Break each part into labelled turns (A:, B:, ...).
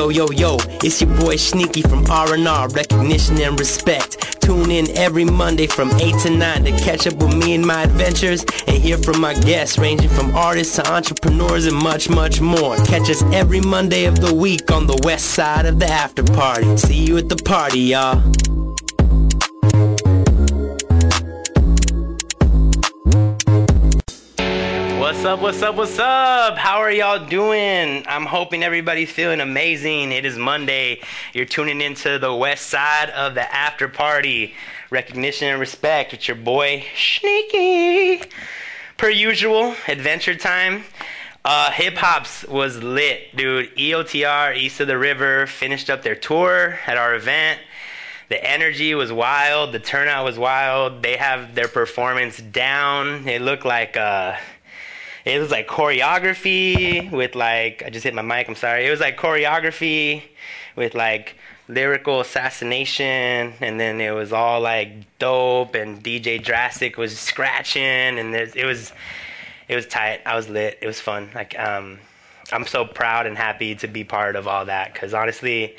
A: Yo, yo, yo, it's your boy Sneaky from R&R, recognition and respect. Tune in every Monday from 8 to 9 to catch up with me and my adventures and hear from my guests ranging from artists to entrepreneurs and much, much more. Catch us every Monday of the week on the west side of the after party. See you at the party, y'all. What's up, what's up, what's up? How are y'all doing? I'm hoping everybody's feeling amazing. It is Monday. You're tuning into the west side of the after party. Recognition and respect with your boy Sneaky. Per usual, adventure time. Uh, Hip Hops was lit, dude. EOTR, East of the River, finished up their tour at our event. The energy was wild. The turnout was wild. They have their performance down. It looked like uh, it was like choreography with like I just hit my mic. I'm sorry. It was like choreography with like lyrical assassination, and then it was all like dope. And DJ Drastic was scratching, and it, was it was tight. I was lit. It was fun. Like um, I'm so proud and happy to be part of all that because honestly.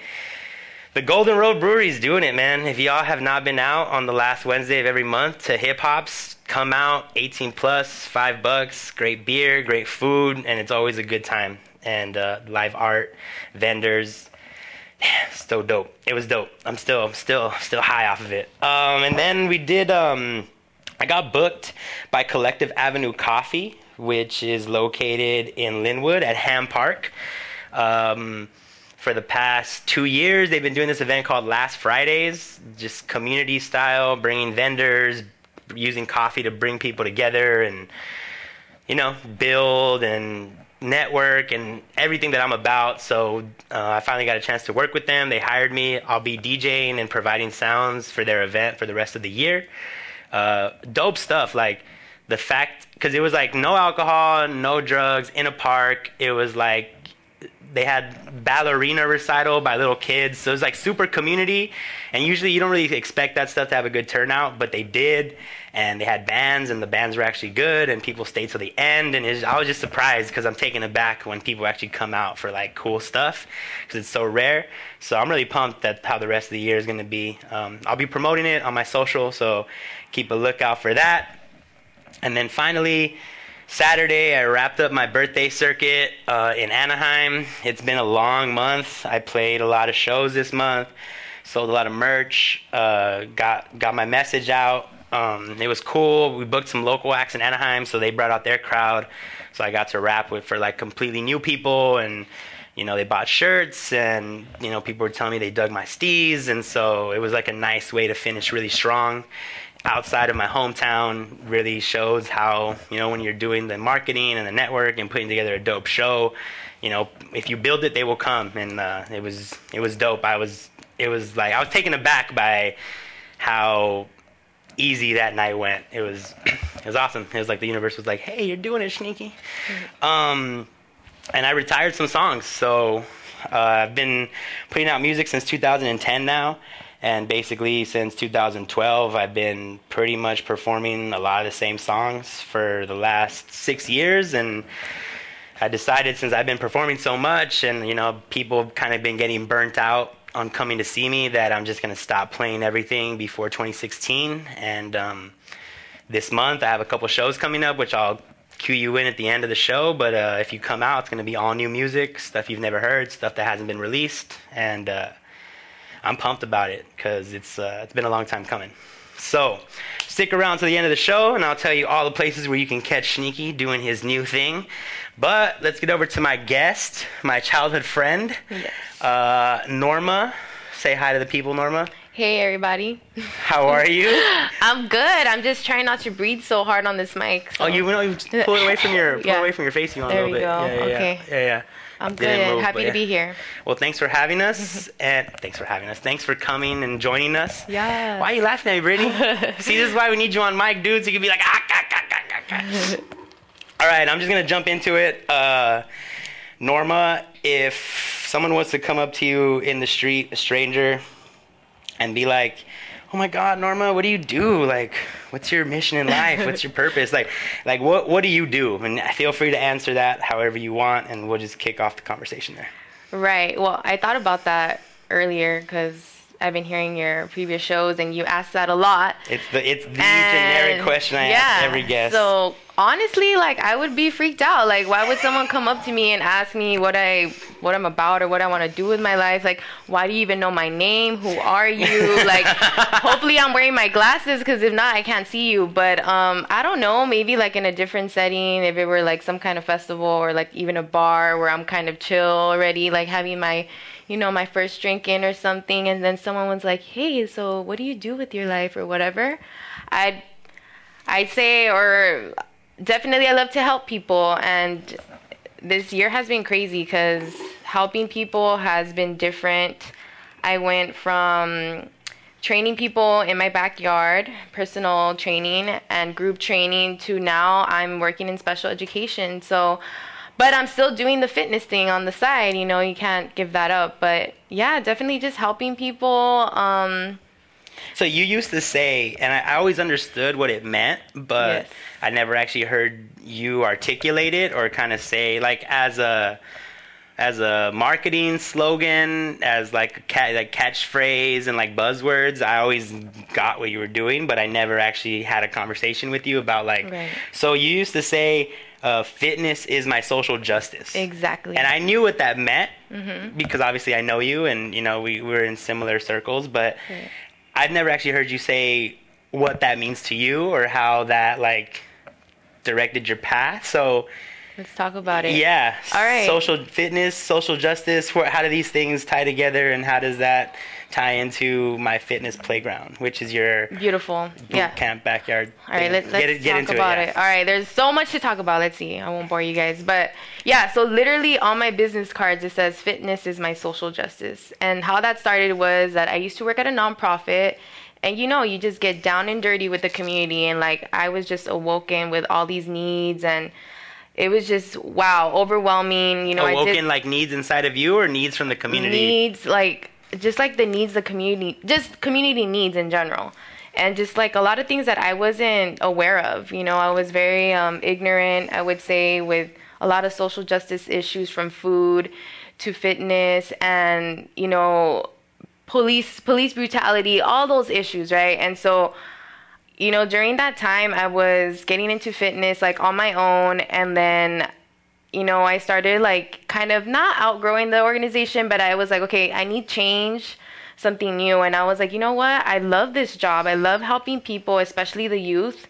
A: The Golden Road Brewery is doing it, man. If y'all have not been out on the last Wednesday of every month to hip hops, come out 18 plus, five bucks, great beer, great food, and it's always a good time. And uh, live art, vendors, so dope. It was dope. I'm still, I'm still, still high off of it. Um, and then we did. Um, I got booked by Collective Avenue Coffee, which is located in Lynwood at Ham Park. Um, for the past two years, they've been doing this event called Last Fridays, just community style, bringing vendors, using coffee to bring people together and, you know, build and network and everything that I'm about. So uh, I finally got a chance to work with them. They hired me. I'll be DJing and providing sounds for their event for the rest of the year. Uh, dope stuff. Like the fact, because it was like no alcohol, no drugs in a park. It was like they had ballerina recital by little kids. So it was like super community. And usually you don't really expect that stuff to have a good turnout but they did. And they had bands and the bands were actually good and people stayed till the end. And was, i was just surprised because i'm taken aback when people actually come out for like cool stuff because it's so rare. So i'm really pumped that how the rest of the year is going to be. Um, i'll be promoting it on my social so keep a lookout for that. And then finally Saturday, I wrapped up my birthday circuit uh, in Anaheim. It's been a long month. I played a lot of shows this month, sold a lot of merch, uh, got got my message out. Um, it was cool. We booked some local acts in Anaheim, so they brought out their crowd. So I got to rap with for like completely new people, and you know they bought shirts, and you know people were telling me they dug my steez, and so it was like a nice way to finish really strong outside of my hometown really shows how you know when you're doing the marketing and the network and putting together a dope show you know if you build it they will come. And uh, it was it was dope. I was it was like i was taken aback by how easy that night went. It was it was awesome. It was like the universe was like hey you're doing it sneaky. Mm-hmm. um, and i retired some songs. So uh, i've been putting out music since 2010 now and basically, since 2012, I've been pretty much performing a lot of the same songs for the last six years. And I decided since I've been performing so much and, you know, people have kind of been getting burnt out on coming to see me that I'm just going to stop playing everything before 2016. And um, this month, I have a couple shows coming up, which I'll cue you in at the end of the show. But uh, if you come out, it's going to be all new music, stuff you've never heard, stuff that hasn't been released. And, uh, I'm pumped about it because it's uh, it's been a long time coming. So stick around to the end of the show, and I'll tell you all the places where you can catch Sneaky doing his new thing. But let's get over to my guest, my childhood friend,
B: yes.
A: uh, Norma. Say hi to the people, Norma.
B: Hey everybody.
A: How are you?
B: I'm good. I'm just trying not to breathe so hard on this mic.
A: So. Oh, you, know you pull it away from your pull yeah. away from your face. You want
B: there
A: a little
B: bit.
A: Go.
B: Yeah, yeah, okay.
A: Yeah, yeah.
B: I'm good. Move, Happy to be here.
A: Well, thanks for having us, and thanks for having us. Thanks for coming and joining us.
B: Yeah.
A: Why are you laughing at me, Brittany? See, this is why we need you on mic, dude, so you can be like, ah, ah, ah, ah, ah. All right, I'm just gonna jump into it. Uh, Norma, if someone was to come up to you in the street, a stranger, and be like, oh my god norma what do you do like what's your mission in life what's your purpose like like what what do you do and feel free to answer that however you want and we'll just kick off the conversation there
B: Right. Well, I thought about that earlier because I've been hearing your previous shows and you ask that a lot.
A: It's the it's the
B: And,
A: generic question I ask every guest.
B: So honestly, like I would be freaked out. Like, why would someone come up to me and ask me what I what I'm about or what I want to do with my life? Like, why do you even know my name? Who are you? Like, hopefully I'm wearing my glasses because if not, I can't see you. But um, I don't know. Maybe like in a different setting, if it were like some kind of festival or like even a bar where I'm kind of chill already, like having my you know, my first drink in or something, and then someone was like, "Hey, so what do you do with your life or whatever?" I'd I'd say, or definitely, I love to help people, and this year has been crazy because helping people has been different. I went from training people in my backyard, personal training and group training, to now I'm working in special education. So but I'm still doing the fitness thing on the side. You know, you can't give that up. But yeah, definitely just helping people. Um,
A: So you used to say, and I, I always understood what it meant, but
B: Yes.
A: I never actually heard you articulate it or kind of say like as a as a marketing slogan, as like a ca- like catchphrase and like buzzwords. I always got what you were doing, but I never actually had a conversation with you about like.
B: Right.
A: So you used to say, uh, "Fitness is my social justice."
B: exactly.
A: and I knew what that meant
B: Mm-hmm.
A: because obviously I know you, and you know we, we were in similar circles. But
B: Right.
A: I've never actually heard you say what that means to you or how that like directed your path. So
B: Let's talk about it.
A: yeah,
B: All right.
A: social fitness, social justice. How do these things tie together, and how does that tie into my fitness playground, which is your
B: Beautiful.
A: boot
B: yeah.
A: camp backyard?
B: All right,
A: thing?
B: let's, let's
A: get, it- get
B: talk about
A: it.
B: it.
A: yeah.
B: All right, there's so much to talk about. Let's see. I won't bore you guys, but yeah. So literally on my business cards it says "Fitness is my social justice," and how that started was that I used to work at a nonprofit, and you know, you just get down and dirty with the community, and like I was just awoken with all these needs, and it was just wow, overwhelming. You know, I
A: Awoken
B: did
A: like needs inside of you or needs from the community.
B: needs like just like the needs the community just community needs in general. And just like a lot of things that i wasn't aware of you know i was very um, ignorant i would say with a lot of social justice issues from food to fitness and you know police police brutality all those issues right? And so you know during that time i was getting into fitness like on my own and then you know, I started like kind of not outgrowing the organization, but I was like, okay, I need change, something new. And I was like, you know what? I love this job. I love helping people, especially the youth.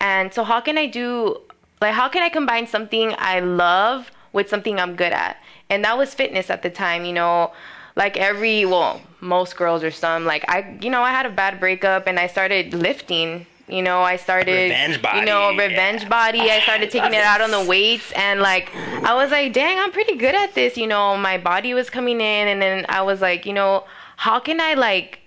B: And so, how can I do, like, how can I combine something I love with something I'm good at? And that was fitness at the time, you know. Like every, well, most girls or some, like I, you know, I had a bad breakup and I started lifting. You know, I started,
A: Revenge body,
B: you know, revenge
A: yeah.
B: body. I started taking it out on the weights and like I was like, dang, I'm pretty good at this. You know, my body was coming in, and then I was like, you know, how can I like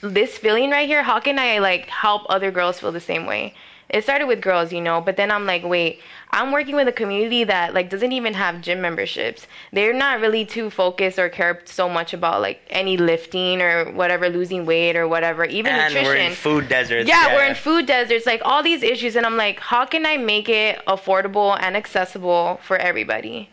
B: this feeling right here? How can I like help other girls feel the same way? It started with girls, you know, but then I'm like, wait, I'm working with a community that like doesn't even have gym memberships. They're not really too focused or care so much about like any lifting or whatever, losing weight or whatever, even
A: and
B: nutrition.
A: we're in food deserts.
B: Yeah, we're in food deserts, like all these issues, and I'm like, how can I make it affordable and accessible for everybody?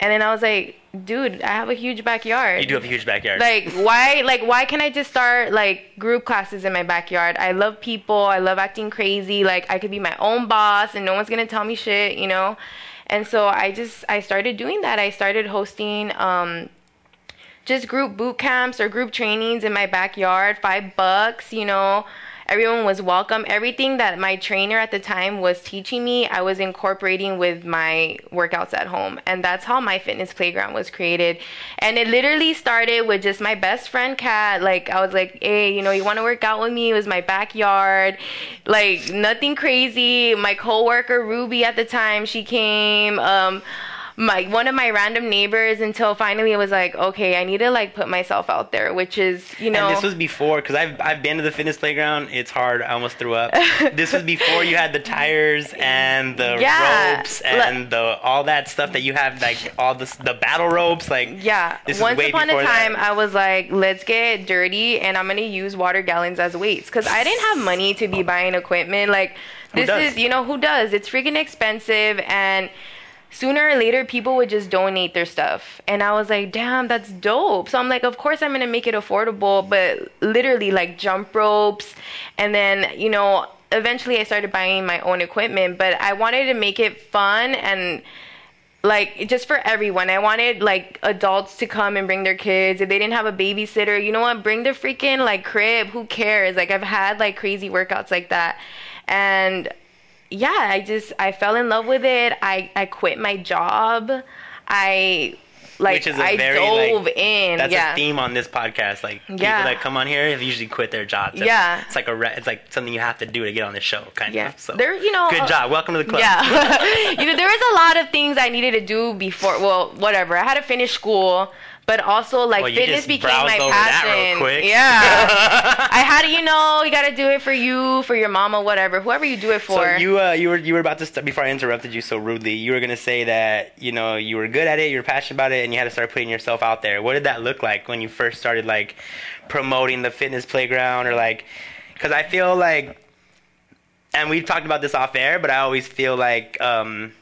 B: And then I was like, dude, I have a huge backyard.
A: You do have a huge backyard.
B: Like why like why can't I just start like group classes in my backyard? I love people, I love acting crazy, like I could be my own boss and no one's gonna tell me shit, you know? And so I just I started doing that. I started hosting um just group boot camps or group trainings in my backyard, five bucks, you know. Everyone was welcome. Everything that my trainer at the time was teaching me, I was incorporating with my workouts at home. And that's how my fitness playground was created. And it literally started with just my best friend, Kat. Like, I was like, hey, you know, you want to work out with me? It was my backyard. Like, nothing crazy. My coworker, Ruby, at the time, she came. Um, my one of my random neighbors until finally it was like okay i need to like put myself out there which is you know
A: And this was before, because I've, I've been to the fitness playground. It's hard. I almost threw up. this was before you had the tires and the
B: Yeah.
A: ropes and the all that stuff that you have, like all the the battle ropes. Like
B: yeah
A: this
B: once
A: way
B: upon a
A: before that.
B: time i was like let's get dirty and i'm gonna use water gallons as weights because i didn't have money to be buying equipment like
A: Who
B: this
A: does?
B: is you know who does it's freaking expensive and sooner or later people would just donate their stuff and i was like damn that's dope so i'm like of course i'm gonna make it affordable but literally like jump ropes and then you know eventually i started buying my own equipment but i wanted to make it fun and like just for everyone. I wanted like adults to come and bring their kids. If they didn't have a babysitter, you know what? Bring the freaking like crib. Who cares? Like I've had like crazy workouts like that. And yeah, I just I fell in love with it. I I quit my job. I like
A: Which is a
B: I
A: very,
B: dove
A: like,
B: in.
A: That's
B: yeah.
A: a theme on this podcast. Like people that come on here have usually quit their jobs. It's-
B: Yeah.
A: it's like a re- it's like something you have to do to get on the show, kind
B: Yeah.
A: of. So
B: There you know
A: good
B: uh,
A: job. Welcome to the club.
B: Yeah. you know, there was a lot of things I needed to do before. Well, whatever. I had to finish school, but also like
A: Well,
B: fitness became my
A: over that real
B: passion. Yeah. I had you know, you got to do it for you, for your mama, whatever, whoever you do it for.
A: So you uh, you were you were about to start before I interrupted you so rudely. You were gonna say that you know you were good at it, you were passionate about it, and you had to start putting yourself out there. What did that look like when you first started like promoting the fitness playground or like? Because I feel like, and we've talked about this off air, but I always feel like um,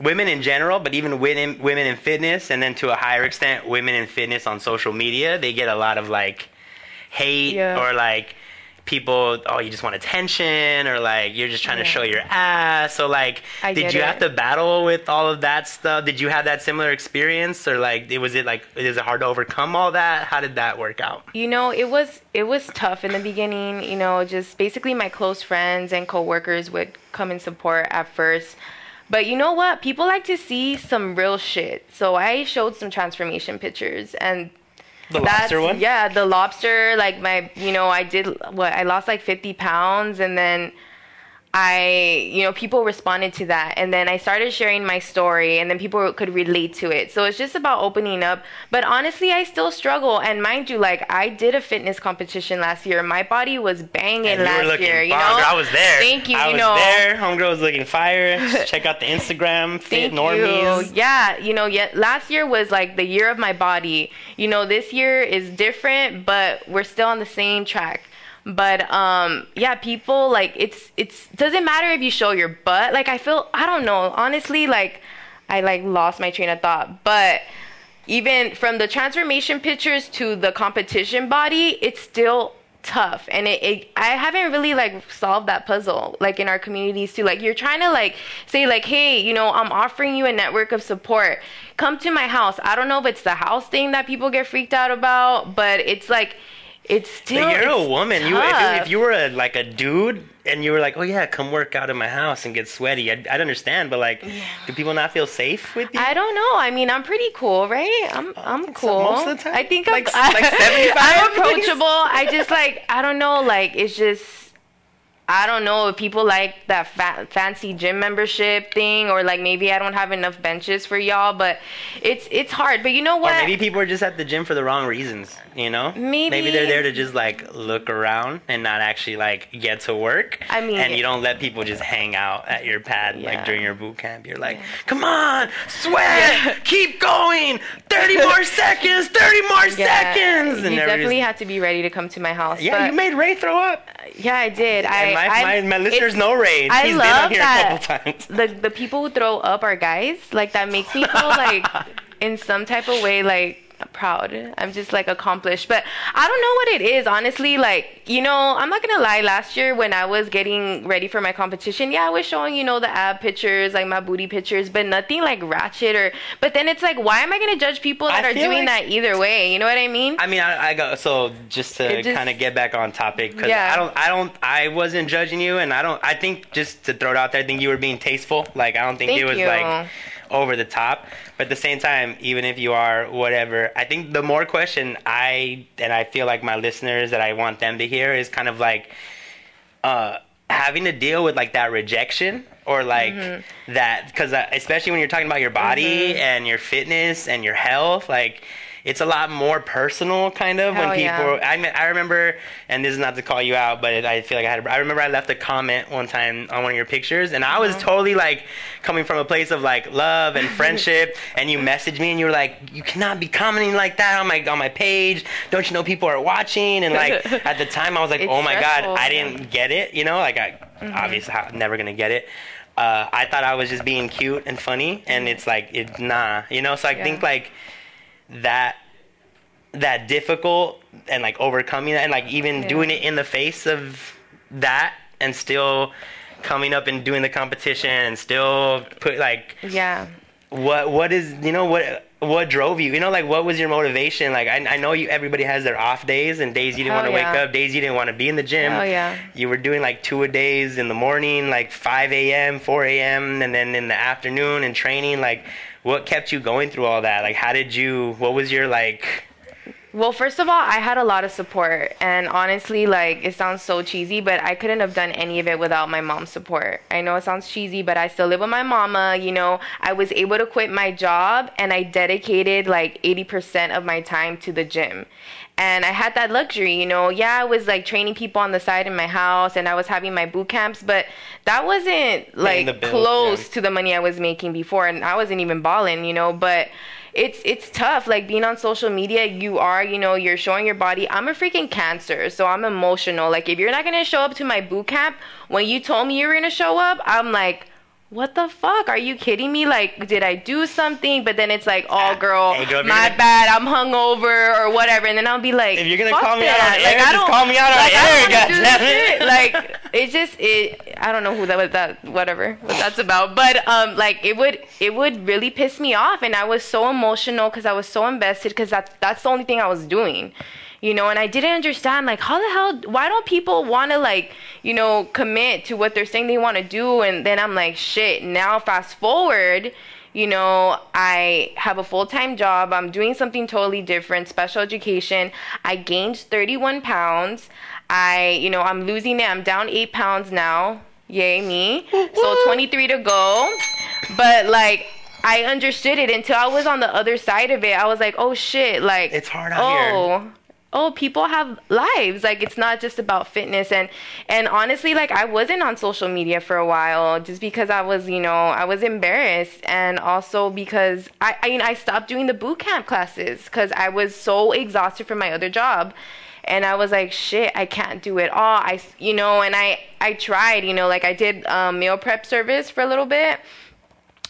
A: women in general, but even women women in fitness, and then to a higher extent, women in fitness on social media, they get a lot of like hate
B: Yeah.
A: or like people oh you just want attention or like you're just trying to show your ass so like
B: I
A: did you
B: it.
A: have to battle with all of that stuff did you have that similar experience or like it was it like is it hard to overcome all that how did that work out
B: you know it was it was tough in the beginning you know just basically my close friends and coworkers would come and support at first but you know what? People like to see some real shit. So i showed some transformation pictures and
A: the
B: that's
A: lobster one?
B: Yeah the lobster like my you know i did what i lost like 50 pounds and then I, you know, people responded to that. And then I started sharing my story, and then people could relate to it. So it's just about opening up. But honestly, I still struggle. And mind you, like, I did a fitness competition last year. My body was banging
A: And
B: last year, you know?
A: I was there.
B: Thank you,
A: I
B: you
A: was
B: know.
A: there. Homegirl was looking fire. Check out the Instagram, Fit
B: Thank
A: Normies.
B: you. Yeah, you know, yet last year was like the year of my body. You know, this year is different, but we're still on the same track. But um yeah, people like it's it's doesn't matter if you show your butt. Like I feel I don't know, honestly like I like lost my train of thought, but even from the transformation pictures to the competition body, it's still tough. And it, it i haven't really like solved that puzzle like in our communities too. Like you're trying to like say like hey you know i'm offering you a network of support. Come to my house. I don't know if it's the house thing that people get freaked out about but it's like it's still
A: But you're a woman. You if, if you were a, like a dude and you were like, oh yeah, come work out in my house and get sweaty, I'd, I'd understand. But like, do people not feel safe with you?
B: I don't know. I mean, I'm pretty cool, right? I'm oh, I'm
A: think so,
B: cool.
A: most of the time?
B: I think
A: Like-
B: I'm
A: like 75
B: I'm approachable. I just like I don't know. Like it's just I don't know if people like that fa- fancy gym membership thing, or like maybe I don't have enough benches for y'all. But it's it's hard. But you know
A: Or
B: what?
A: maybe people are just at the gym for the wrong reasons, you know?
B: Maybe.
A: Maybe they're there to just like look around and not actually like get to work.
B: I mean-
A: and you don't let people just hang out at your pad
B: Yeah.
A: like during your boot camp. You're like, come on, sweat, keep going, 30 more seconds, 30 more
B: yeah,
A: seconds.
B: you
A: And they're
B: definitely
A: just-
B: had to be ready to come to my house.
A: yeah, you made Ray throw up.
B: yeah, I did. I,
A: and my,
B: I
A: my, my listeners know Ray.
B: I
A: He's
B: love
A: been on here
B: that
A: a couple times.
B: the the people who throw up are guys. Like that makes me feel like in some type of way like proud. I'm just like accomplished. But I don't know what it is, honestly. Like, you know, I'm not gonna lie, last year when I was getting ready for my competition, yeah, I was showing, you know, the ab pictures, like my booty pictures, but nothing like ratchet or but then it's like why am I gonna judge people that
A: I
B: are doing
A: like-
B: that either way? You know what I mean?
A: I mean, I, I go so just to kind of get back on topic because
B: Yeah.
A: I don't, I don't, I wasn't judging you, and I don't. I think just to throw it out there, I think you were being tasteful. Like I don't think
B: Thank
A: it was
B: you.
A: like over the top. But at the same time, even if you are whatever, I think the more question I and I feel like my listeners that I want them to hear is kind of like uh, having to deal with like that rejection or like
B: Mm-hmm.
A: that because uh, especially when you're talking about your body and your fitness and your health like it's a lot more personal kind of when
B: Hell
A: people
B: yeah.
A: I, me- I remember and this is not to call you out but i feel like i had i remember i left a comment one time on one of your pictures and i was
B: Uh-huh.
A: totally like coming from a place of like love and friendship and you messaged me and you were like you cannot be commenting like that on my on my page don't you know people are watching and like at the time i was like
B: It's
A: oh my god i didn't get it you know like i obviously i'm never gonna get it uh, I thought I was just being cute and funny, and it's like it's nah, you know. So I
B: Yeah.
A: think like that that difficult and like overcoming that and like even
B: Yeah.
A: doing it in the face of that and still coming up and doing the competition and still put like
B: Yeah.
A: what what is you know what what drove you you know like what was your motivation like i, I know you everybody has their off days and days you didn't want to wake up days you didn't want to be in the gym
B: Hell yeah.
A: you were doing like two a days in the morning like 5 a.m 4 a.m and then in the afternoon and training like what kept you going through all that? Like how did you what was your like
B: Well, first of all, I had a lot of support, and honestly, like it sounds so cheesy, but I couldn't have done any of it without my mom's support. I know it sounds cheesy, but I still live with my mama. You know, I was able to quit my job, and I dedicated like eighty percent of my time to the gym. And I had that luxury, you know. Yeah, I was like training people on the side in my house, and I was having my boot camps, but that wasn't like
A: the bills,
B: close
A: yeah.
B: to the money I was making before, and I wasn't even balling, you know. But it's it's tough. Like being on social media, you are, you know, you're showing your body. I'm a freaking cancer, so I'm emotional. Like if you're not gonna show up to my boot camp when you told me you were gonna show up, I'm like. What the fuck? Are you kidding me? Like, did I do something? But then it's like, oh, girl,
A: Hey, girl,
B: my
A: gonna-
B: bad. I'm hungover or whatever. And then I'll be like,
A: If you're gonna call me out
B: that.
A: on
B: like, I
A: just call me out on
B: like,
A: air,
B: don't wanna do
A: goddammit.
B: this. Like, it just it. I don't know who that was. That whatever what that's about. But um, like it would it would really piss me off, and I was so emotional because I was so invested because that's that's the only thing I was doing. You know, and I didn't understand like how the hell why don't people want to like you know commit to what they're saying they want to do, and then I'm like shit. Now fast forward, you know, I have a full time job. I'm doing something totally different, special education. I gained 31 pounds. I, you know, I'm losing it. I'm down eight pounds now. Yay, me. So 23 to go. But like, I understood it until I was on the other side of it. I was like, oh shit, like,
A: It's hard out here.
B: Oh. Oh, people have lives. Like it's not just about fitness. And and honestly like i wasn't on social media for a while just because i was you know i was embarrassed. And also because i i, mean, I stopped doing the boot camp classes because i was so exhausted from my other job. And i was like shit i can't do it all. I you know and i i tried you know like i did um, meal prep service for a little bit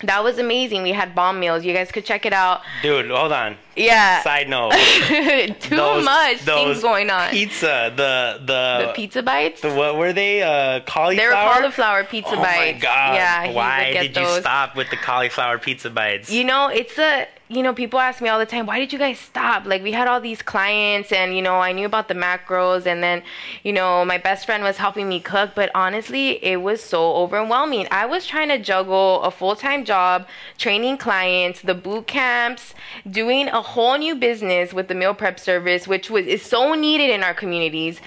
B: that was amazing. We had bomb meals. You guys could check it out.
A: Dude hold on.
B: Yeah.
A: Side note.
B: Too
A: those-
B: much
A: those
B: things going on.
A: pizza the the,
B: the pizza bites.
A: the what were they? Uh cauliflower?
B: They were cauliflower pizza
A: oh
B: bites.
A: Oh my god.
B: Yeah,
A: why did
B: those.
A: you stop with the cauliflower pizza bites?
B: You know, it's a you know, people ask me all the time, why did you guys stop? Like we had all these clients and you know, I knew about the macros and then, you know, my best friend was helping me cook, but honestly, it was so overwhelming. I was trying to juggle a full-time job, training clients, the boot camps, doing a whole new business with the meal prep service, which was is so needed in our communities.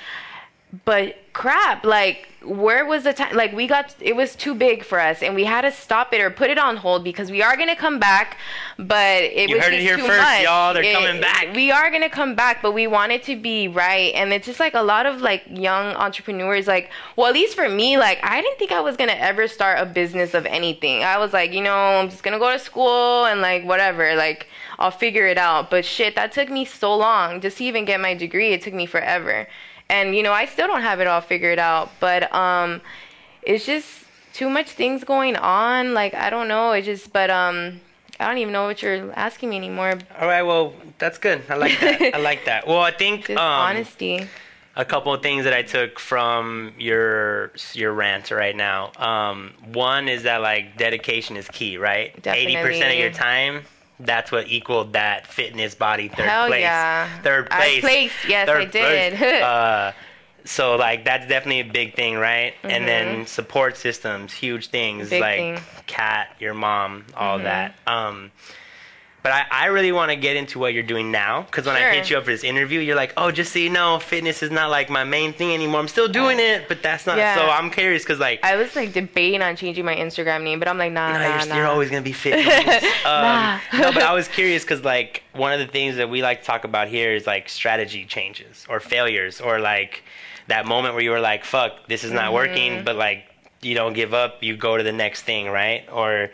B: But crap, like where was the time? Like we got it was too big for us, and we had to stop it or put it on hold because we are gonna come back. But it
A: You
B: was
A: heard it here
B: too
A: first,
B: much.
A: y'all. They're
B: It-
A: coming back.
B: We are gonna come back, but we want it to be right. And it's just like a lot of like young entrepreneurs, like well, at least for me, like I didn't think I was gonna ever start a business of anything. I was like, you know, I'm just gonna go to school and like whatever, like. I'll figure it out. But shit, that took me so long just to even get my degree. It took me forever. And you know, I still don't have it all figured out, but um it's just too much things going on. Like I don't know, it just but um I don't even know what you're asking me anymore.
A: all right well that's good i like that i like that well i think um
B: honesty.
A: a couple of things that I took from your your rant right now. Um, one is that like dedication is key, right? Eighty percent of your time. That's what equaled that fitness body third
B: Hell
A: place.
B: yeah.
A: Third
B: I
A: place.
B: placed. Yes, I did.
A: place. uh, so like that's definitely a big thing, right? And then support systems, huge things
B: Mm-hmm. Big
A: like
B: thing.
A: Kat, your mom, all
B: Mhm.
A: that. Um, but I, I really want to get into what you're doing now because when I hit you up for this interview, you're like, oh, just so you know, fitness is not like my main thing anymore. I'm still doing it, but that's not.
B: Yeah.
A: So I'm curious because like,
B: I was like debating on changing my Instagram name, but I'm like, nah,
A: no,
B: nah,
A: you're,
B: nah.
A: you're always gonna be fitness. um,
B: Nah.
A: no, but I was curious because like one of the things that we like to talk about here is like strategy changes or failures or like that moment where you were like, fuck, this is not
B: Mm-hmm.
A: working, but like you don't give up, you go to the next thing, right? Or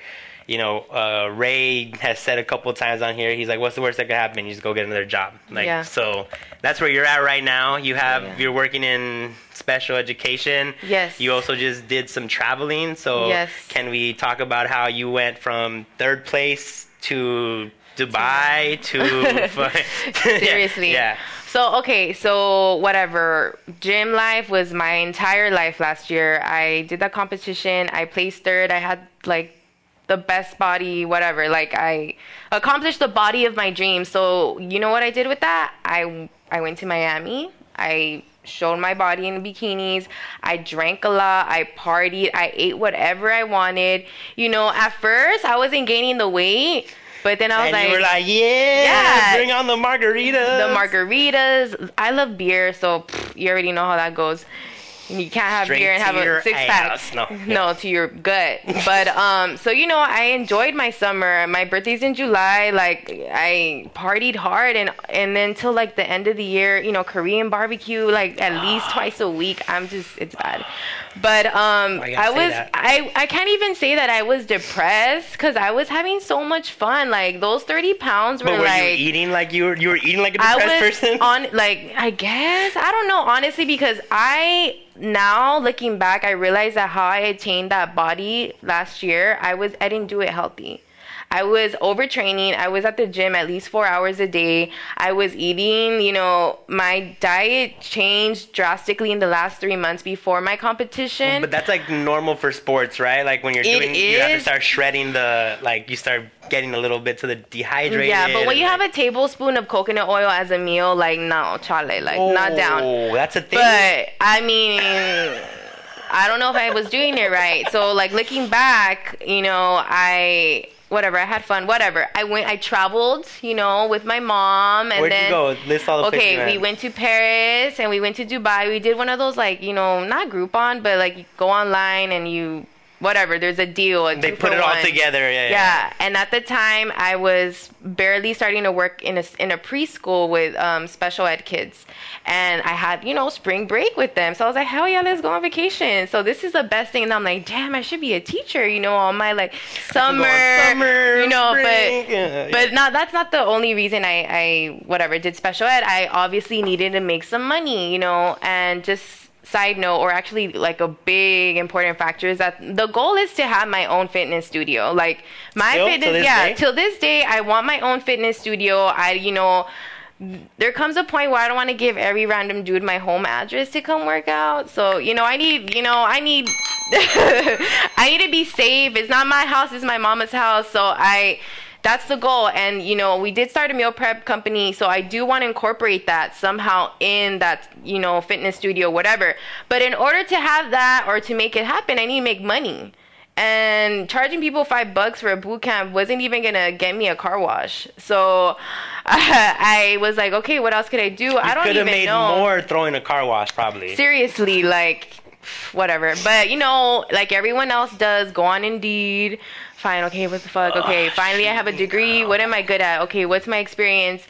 A: you know, uh, Ray has said a couple times on here. He's like, "What's the worst that could happen? You just go get another job." Like,
B: Yeah.
A: so that's where you're at right now. You have
B: Yeah.
A: you're working in special education.
B: Yes.
A: You also just did some traveling. So
B: Yes.
A: can we talk about how you went from third place to Dubai to
B: Seriously.
A: yeah.
B: So okay, so whatever. Gym life was my entire life last year. I did that competition. I placed third. I had like the best body, whatever. Like I accomplished the body of my dreams. So you know what I did with that? I I went to Miami. I showed my body in bikinis. I drank a lot. I partied. I ate whatever I wanted. You know, at first I wasn't gaining the weight, but then I was
A: And
B: like,
A: you were like, yeah,
B: Yeah.
A: bring on the margaritas.
B: the margaritas. I love beer, so pff, you already know how that goes. You can't have
A: Straight
B: beer and have a six
A: ass.
B: pack.
A: No.
B: no, to your gut. But um, so you know, I enjoyed my summer. My birthday's in July. Like I partied hard, and and then till like the end of the year, you know, Korean barbecue like at least twice a week. I'm just it's bad. But um, I was? I I can't even say that I was depressed because I was having so much fun. Like those thirty pounds were
A: were
B: like
A: you eating like you were you were eating like a depressed person?
B: on like I guess I don't know honestly because I now looking back I realized that how I attained that body last year I was I didn't do it healthy. I was overtraining. I was at the gym at least four hours a day. I was eating, you know, my diet changed drastically in the last three months before my competition.
A: But that's like normal for sports, right? Like when you're
B: It
A: doing, you have to start shredding the, like you start getting a little bit to the dehydrated.
B: yeah, but when you have a tablespoon of coconut oil as a meal, like no, chale, like not oh, down.
A: Oh, that's a thing.
B: But I mean, I don't know if I was doing it right. So like looking back, you know, I whatever, I had fun, whatever. I went, I traveled, you know, with my mom, and
A: Where'd
B: then
A: you go? List all the
B: okay, we
A: went.
B: went to Paris and we went to Dubai. We did one of those like you know not Groupon, but like you go online and you whatever. There's a deal. A
A: They put it all together. Yeah, yeah.
B: Yeah, and at the time I was barely starting to work in a in a preschool with um, special ed kids, and I had you know spring break with them. So I was like, hell yeah, let's go on vacation. So this is the best thing, and I'm like, damn, I should be a teacher. You know, all my like summer,
A: summer,
B: you know,
A: spring,
B: but
A: yeah,
B: but not that's not the only reason I I whatever did special ed. I obviously needed to make some money, you know, and just side note or actually like a big important factor is that the goal is to have my own fitness studio like my
A: Still?
B: Fitness
A: this
B: yeah
A: day?
B: till this day i want my own fitness studio i you know there comes a point where I don't want to give every random dude my home address to come work out. So, you know, I need, you know, I need I need to be safe. It's not my house, it's my mama's house. So I that's the goal. And you know, we did start a meal prep company, so I do want to incorporate that somehow in that, you know, fitness studio, whatever. But in order to have that or to make it happen, I need to make money. And charging people five bucks for a boot camp wasn't even gonna get me a car wash. So I was like, okay, what else could I do? I don't even know.
A: could have made
B: know
A: more throwing a car wash, probably.
B: seriously like whatever but you know like everyone else does go on indeed fine okay what the fuck okay
A: Ugh,
B: finally i have a degree what am i good at okay what's my experience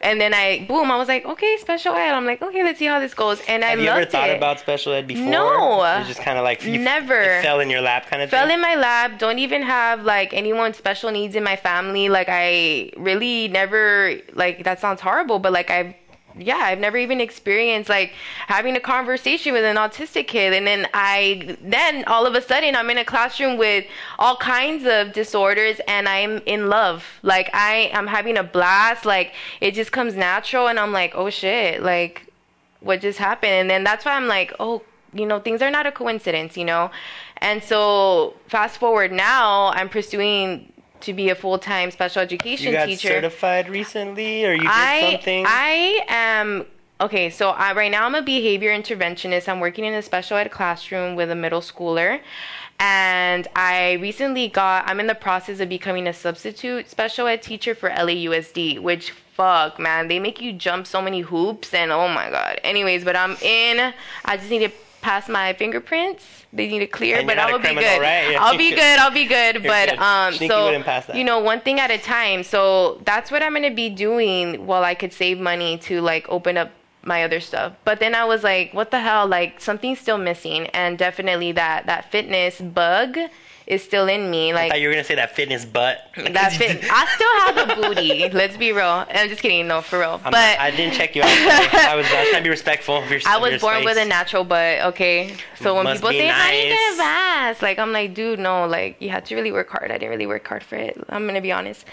B: and then i boom i was like okay special ed i'm like okay let's see how this goes and i
A: have you ever thought
B: it
A: about special ed before?
B: No.
A: You just kind of like you,
B: Never.
A: Fell in your lap, kind of
B: fell
A: thing.
B: in my lap don't even have like anyone special needs in my family like i really never like that sounds horrible but like i've yeah i've never even experienced like having a conversation with an autistic kid. And then i then all of a sudden i'm in a classroom with all kinds of disorders and i'm in love. Like i am having a blast. Like it just comes natural and i'm like oh shit. Like what just happened? And then that's why i'm like oh you know things are not a coincidence you know? And so fast forward now i'm pursuing to be a full-time special education
A: you got
B: teacher
A: certified recently, or you did
B: I
A: something?
B: I am okay. So I, right now I'm a behavior interventionist. I'm working in a special ed classroom with a middle schooler, and I recently got. I'm in the process of becoming a substitute special ed teacher for LAUSD, which fuck man, they make you jump so many hoops, and oh my god. Anyways, but I'm in. I just need to pass my fingerprints. They need to clear, but
A: you're not
B: I
A: a
B: will be good.
A: right? Yeah,
B: I'll be
A: good.
B: I'll be good. but
A: good.
B: um,
A: Sneaky
B: so
A: wouldn't pass that.
B: you know, one thing at a time. So that's what I'm gonna be doing while I could save money to like open up my other stuff. But then I was like, what the hell? Like something's still missing, and definitely that that fitness bug is still in me.
A: I
B: Like
A: thought you were gonna say that fitness butt.
B: that fit. I still have a booty. Let's be real. I'm just kidding. No, for real.
A: I'm
B: but
A: not- I didn't check you out. I was, I was trying to be respectful of your.
B: I was
A: your
B: born with a natural butt, okay? So when
A: Must
B: people say, how do you get a ass? Like, I'm like, dude, no, like, you had to really work hard. I didn't really work hard for it. I'm gonna be honest.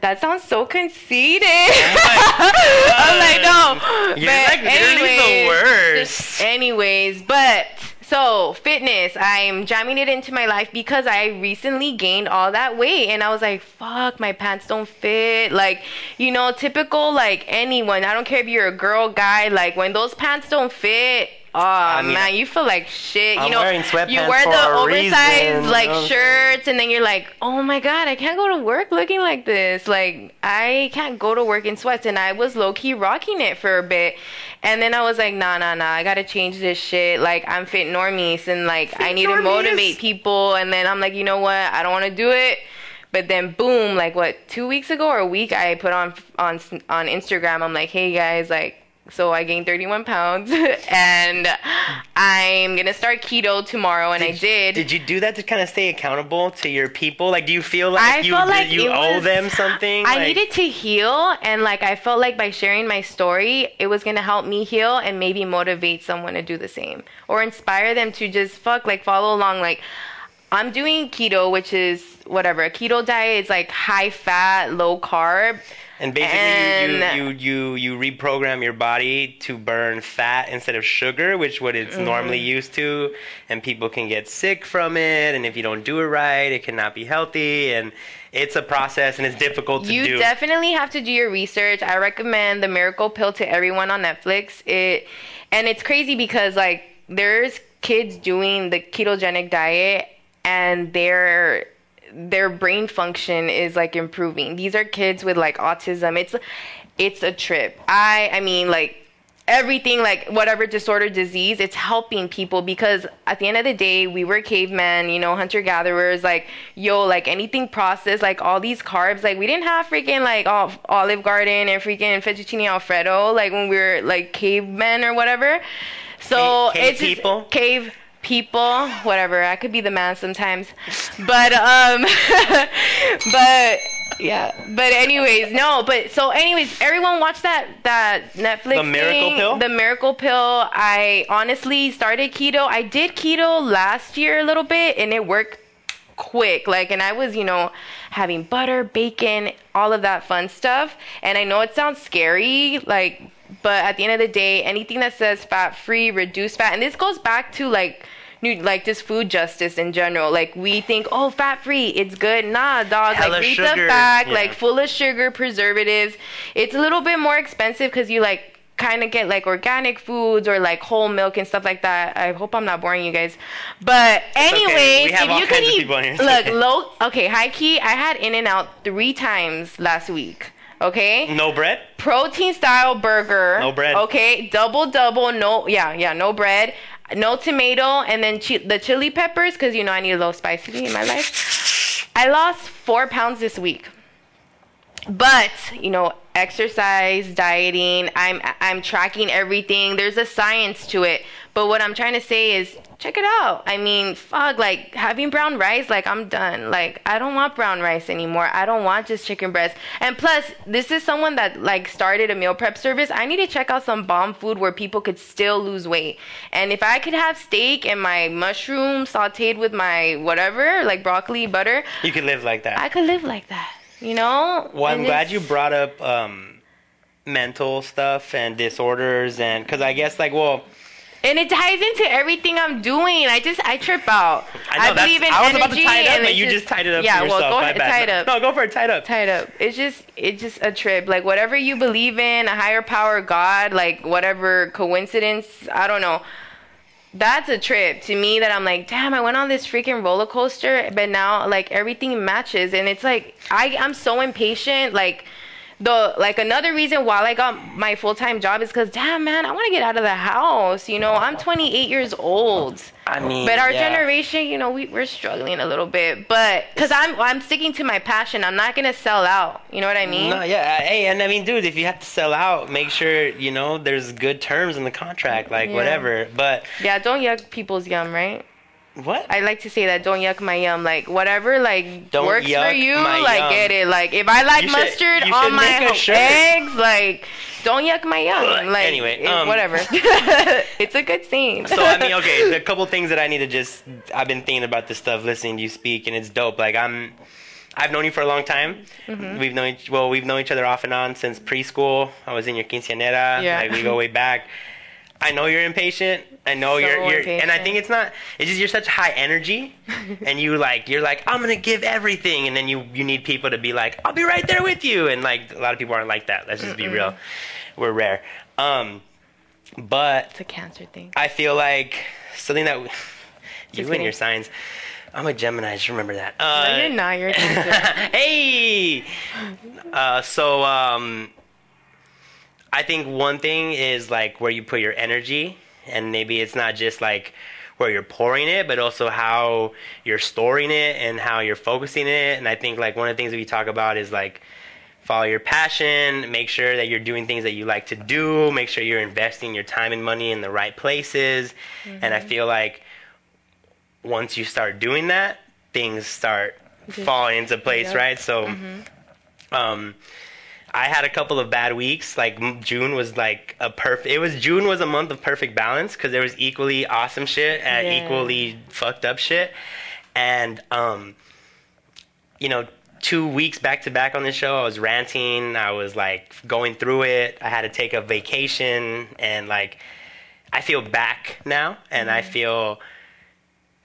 B: That sounds so conceited. Oh I'm like, no.
A: You're like literally the worst.
B: Anyways, but so fitness, I'm jamming it into my life because I recently gained all that weight and I was like, fuck, my pants don't fit. Like, you know, typical like anyone. I don't care if you're a girl, guy, like when those pants don't fit. Oh
A: mean,
B: man, you feel like shit.
A: I'm
B: you know, you wear the oversized
A: reason.
B: like
A: Um,
B: shirts, and then you're like, oh my god, I can't go to work looking like this. Like I can't go to work in sweats, and I was low key rocking it for a bit, and then I was like, nah, nah, nah, I gotta change this shit. Like I'm fit normies, and like I need to motivate people, and then I'm like, you know what, I don't want to do it. But then boom, like what two weeks ago or a week, I put on on on Instagram. I'm like, hey guys, like so I gained 31 pounds, and I'm gonna start keto tomorrow, and I did.
A: Did you do that to kind of stay accountable to your people? Like, do you feel like
B: I
A: you
B: felt like
A: you owe
B: was-
A: them something?
B: I
A: Like,
B: needed to heal, and like I felt like by sharing my story, it was gonna help me heal and maybe motivate someone to do the same or inspire them to just fuck like follow along. Like I'm doing keto, which is whatever. A keto diet is like high fat, low carb.
A: And basically,
B: And-
A: you, you you you reprogram your body to burn fat instead of sugar, which what it's
B: Mm-hmm.
A: normally used to, and people can get sick from it. And if you don't do it right, it cannot be healthy. And it's a process, and it's difficult to
B: You
A: do.
B: You definitely have to do your research. I recommend the Miracle Pill to everyone on Netflix. It and it's crazy because like there's kids doing the ketogenic diet and their their brain function is like improving. These are kids with like autism. It's it's a trip. I I mean like everything like whatever disorder disease it's helping people because at the end of the day we were cavemen you know hunter gatherers like yo like anything processed like all these carbs like we didn't have freaking like olive garden and freaking fettuccine alfredo like when we were like cavemen or whatever so
A: Cave- cave
B: it's
A: people?
B: cave people whatever. I could be the man sometimes. But um but yeah. But anyways no but so anyways everyone watch that that netflix
A: The Miracle
B: thing,
A: Pill?
B: the miracle pill. I honestly started keto. I did keto last year a little bit and it worked quick. Like and i was you know having butter bacon all of that fun stuff. And i know it sounds scary like but at the end of the day anything that says fat free reduce fat and this goes back to like like just food justice in general. Like we think oh fat free it's good. Nah dog
A: Hella
B: like read
A: sugar,
B: the fact
A: yeah.
B: like full of sugar preservatives. It's a little bit more expensive because you like kind of get like organic foods or like whole milk and stuff like that. I hope i'm not boring you guys. But
A: okay.
B: anyways
A: have
B: if you could eat
A: people on here.
B: look low okay high key i had in and out three times last week okay
A: no bread.
B: protein style burger.
A: No bread.
B: Okay, double double. No, yeah, yeah, no bread, no tomato, and then chi- the chili peppers because you know I need a little spicy in my life. I lost four pounds this week, but you know exercise, dieting. I'm I'm tracking everything. There's a science to it. But what I'm trying to say is check it out. I mean, fuck, like having brown rice, like I'm done. Like I don't want brown rice anymore. I don't want just chicken breast. And plus, this is someone that like started a meal prep service. I need to check out some bomb food where people could still lose weight. And if I could have steak and my mushroom sauteed with my whatever, like broccoli, butter,
A: You could live like that.
B: I could live like that. You know?
A: Well, I'm
B: And
A: glad you brought up um, mental stuff and disorders, and because I guess like, well,
B: And it ties into everything I'm doing. I just I trip out.
A: I know that's,
B: believe in
A: I was
B: energy
A: about to tie it up, but you just tied it up
B: Yeah, well, go ahead, tie it up.
A: No, go for it. Tie it up.
B: Tie it up. It's just it's just a trip. Like whatever you believe in, a higher power, God, like whatever coincidence, I don't know. That's a trip to me that I'm like, damn, I went on this freaking roller coaster, but now like everything matches. And it's like I I'm so impatient like the like another reason why I got my full time job is because damn man, I want to get out of the house. You know, I'm 28 years old.
A: I mean,
B: But our
A: yeah.
B: generation, you know, we, we're struggling a little bit. But because I'm I'm sticking to my passion, I'm not gonna sell out. You know what I mean?
A: No, yeah. Uh, hey, and I mean, dude, if you have to sell out, make sure you know there's good terms in the contract, like
B: Yeah.
A: whatever. But
B: Yeah, don't yuck people's yum, right?
A: What?
B: I like to say that don't yuck my yum. Like whatever like
A: Don't
B: works for you,
A: my
B: like
A: yum.
B: get it. Like if I like
A: should-
B: mustard on my
A: make a
B: ho-
A: shirt.
B: eggs, like don't yuck my yum. Like
A: Anyway,
B: it-
A: um,
B: whatever. it's a good scene.
A: so I mean, okay, a couple things that I need to just I've been thinking about this stuff, listening to you speak, and it's dope. Like I'm, I've known you for a long time.
B: Mm-hmm.
A: We've known each, well, we've known each other off and on since preschool. I was in your quinceanera.
B: Yeah.
A: Like we go way back. I know you're impatient. I know
B: So
A: you're, you're, and I think it's not. It's just you're such high energy, and you like you're like I'm gonna give everything, and then you you need people to be like I'll be right there with you, and like a lot of people aren't like that. Let's just be real. We're rare. Um, but
B: it's a cancer thing.
A: I feel like something that you and your signs. I'm a Gemini. Just remember that.
B: No,
A: Uh,
B: you're not. You're a cancer.
A: hey. Uh, so um, I think one thing is like where you put your energy, and maybe it's not just like where you're pouring it, but also how you're storing it and how you're focusing it. And I think like one of the things that we talk about is like follow your passion, make sure that you're doing things that you like to do, make sure you're investing your time and money in the right places. And I feel like once you start doing that, things start falling into place,
B: Yep.
A: right? So um I had a couple of bad weeks. Like June was like a perfect. It was June was a month of perfect balance because there was equally awesome shit and
B: Yeah.
A: equally fucked up shit, and um, you know, two weeks back to back on this show, I was ranting. I was like going through it. I had to take a vacation, and like, I feel back now, and I feel.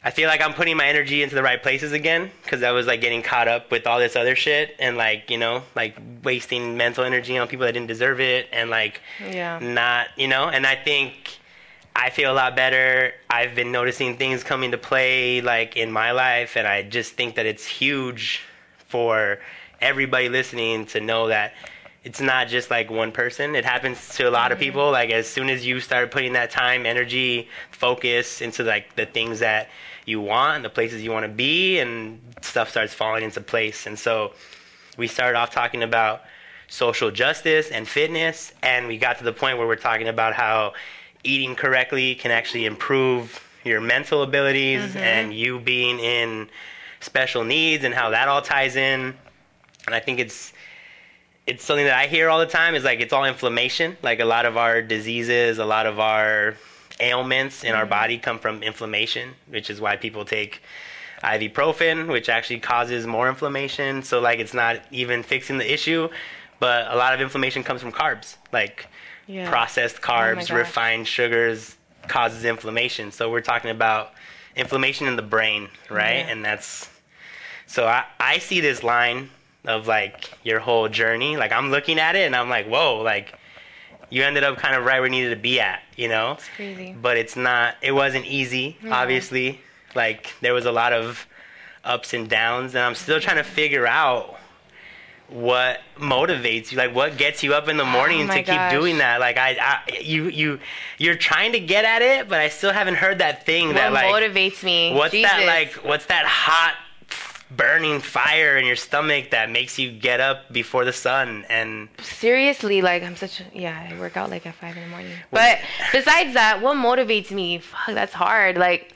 A: I feel like I'm putting my energy into the right places again because I was like getting caught up with all this other shit and like you know like wasting mental energy on people that didn't deserve it and like
B: Yeah.
A: not you know and I think I feel a lot better. I've been noticing things coming to play like in my life and I just think that it's huge for everybody listening to know that it's not just like one person. It happens to a lot of mm-hmm. people. Like as soon as you start putting that time, energy, focus into like the things that you want and the places you want to be and stuff starts falling into place. And so we started off talking about social justice and fitness and we got to the point where we're talking about how eating correctly can actually improve your mental abilities mm-hmm. and you being in special needs and how that all ties in. And I think it's it's something that I hear all the time is like it's all inflammation. Like a lot of our diseases, a lot of our ailments in our mm. body come from inflammation, which is why people take ibuprofen, which actually causes more inflammation. So like it's not even fixing the issue, but a lot of inflammation comes from carbs, like
B: Yeah.
A: processed
B: oh
A: carbs,
B: gosh.
A: refined sugars causes inflammation. So we're talking about inflammation in the brain, right?
B: Yeah.
A: And that's so I, I see this line of like your whole journey. Like I'm looking at it and I'm like, whoa, like you ended up kind of right where you needed to be at, you know?
B: It's crazy.
A: But it's not it wasn't easy, obviously. Like there was a lot of ups and downs and I'm still trying to figure out what motivates you like what gets you up in the oh morning
B: Oh
A: to keep
B: gosh.
A: doing that like I, I you you you're trying to get at it but i still haven't heard that thing that like
B: motivates me?
A: What's that like? What's that hot, burning fire in your stomach that makes you get up before the sun? And
B: seriously like i'm such a yeah i work out like at five in the morning. But besides that what motivates me? Fuck that's hard. Like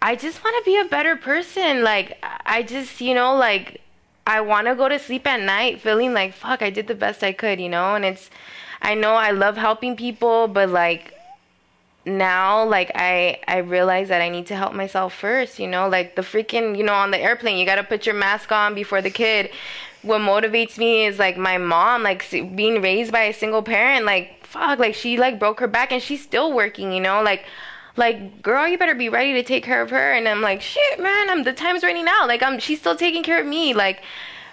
B: i just want to be a better person. Like i just you know like i want to go to sleep at night feeling like fuck i did the best i could you know? And it's i know i love helping people but like now like i i realize that i need to help myself first you know? Like the freaking you know on the airplane you got to put your mask on before the kid. What motivates me is like my mom like being raised by a single parent like fuck like she like broke her back and she's still working you know? Like like girl you better be ready to take care of her. And i'm like shit man i'm the time's running out. Like i'm she's still taking care of me. Like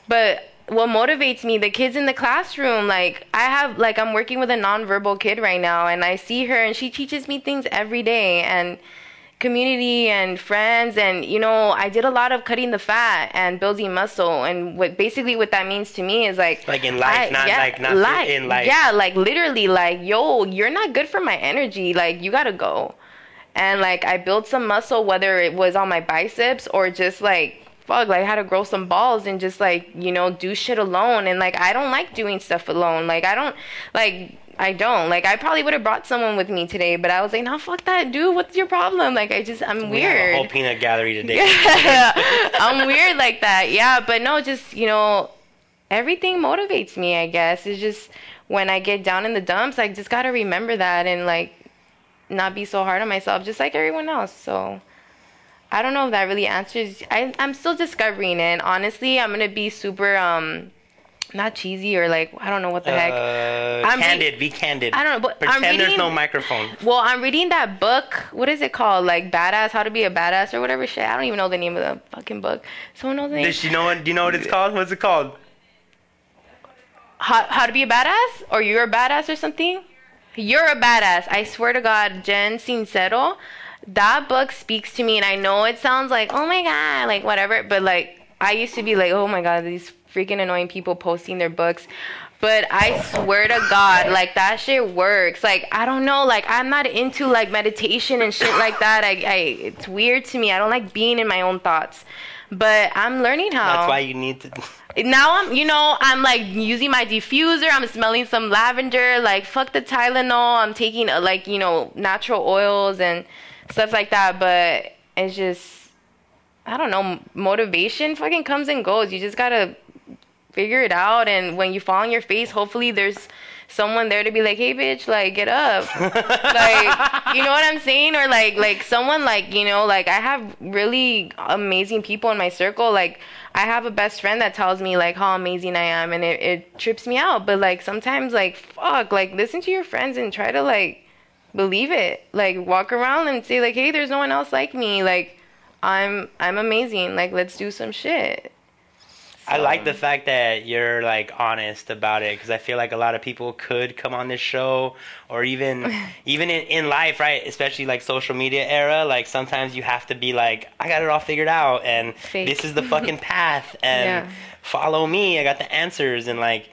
B: but what motivates me the kids in the classroom like i have like i'm working with a nonverbal kid right now and i see her and she teaches me things every day and community and friends and you know i did a lot of cutting the fat and building muscle and what basically what that means to me is like
A: Like in life, not like- not
B: life,
A: in life.
B: yeah like literally like yo you're not good for my energy like you gotta go and like I built some muscle, whether it was on my biceps or just like fuck, like how to grow some balls and just like you know do shit alone. And like I don't like doing stuff alone. Like I don't like I don't. Like I probably would have brought someone with me today, but I was like, no, fuck that, dude. What's your problem? Like I just I'm
A: We
B: weird.
A: whole peanut gallery today.
B: I'm weird like that. Yeah, but no, just you know, everything motivates me. I guess it's just when I get down in the dumps, I just gotta remember that and like not be so hard on myself, just like everyone else. So I don't know if that really answers. I I'm still discovering it. Honestly, I'm gonna be super um not cheesy or like I don't know what the heck.
A: Uh,
B: I'm re-
A: candid. be candid.
B: I don't know, but I'm
A: Pretend there's
B: reading-
A: no microphone.
B: Well, I'm reading that book. What is it called? Like Badass, How to Be a Badass or whatever shit. I don't even know the name of the fucking book. Someone knows the name?
A: Does she know what? Do you know what it's called? What's it called?
B: How, how to Be a Badass? Or You're a Badass or something? You're a Badass. I swear to God, Jen Sincero, that book speaks to me. And I know it sounds like, oh my God, like whatever. But like, I used to be like, oh my God, these freaking annoying people posting their books. But I swear to God, like that shit works. Like I don't know, like I'm not into like meditation and shit like that. I, I it's weird to me. I don't like being in my own thoughts. But I'm learning how.
A: That's why you need to.
B: now I'm, you know, I'm like using my diffuser. I'm smelling some lavender. Like fuck the Tylenol. I'm taking uh, like you know natural oils and stuff like that. But it's just, I don't know. Motivation fucking comes and goes. You just gotta figure it out. And when you fall on your face, hopefully there's someone there to be like, hey bitch, like get up. like you know what I'm saying? Or like like someone like, you know, like I have really amazing people in my circle. Like I have a best friend that tells me like how amazing I am and it, it trips me out. But like sometimes like fuck, like listen to your friends and try to like believe it. Like walk around and say like, hey, there's no one else like me. Like I'm I'm amazing. Like let's do some shit.
A: I like the um, fact that you're like honest about it because I feel like a lot of people could come on this show or even even in, in life, right? Especially like social media era, like sometimes you have to be like, I got it all figured out and
B: Fake.
A: this is the fucking path and
B: Yeah.
A: follow me. I got the answers and like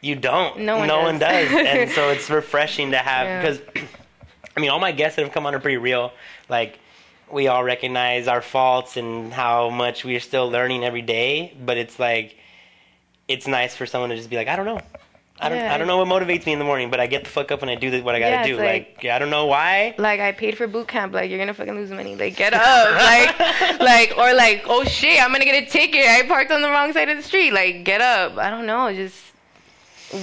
A: you don't.
B: No one
A: one
B: does.
A: does. and so it's refreshing to have
B: Yeah.
A: I mean all my guests that have come on are pretty real. Like we all recognize our faults and how much we are still learning every day, but it's like it's nice for someone to just be like, I don't know. I don't
B: Yeah.
A: I don't know what motivates me in the morning, but I get the fuck up and I do the- what I gotta
B: Yeah,
A: do. Like,
B: like-
A: I don't know why.
B: like I paid for boot camp. Like you're gonna fucking lose money. Like get up. like like or like oh shit, I'm gonna get a ticket. I parked on the wrong side of the street. Like get up. I don't know. Just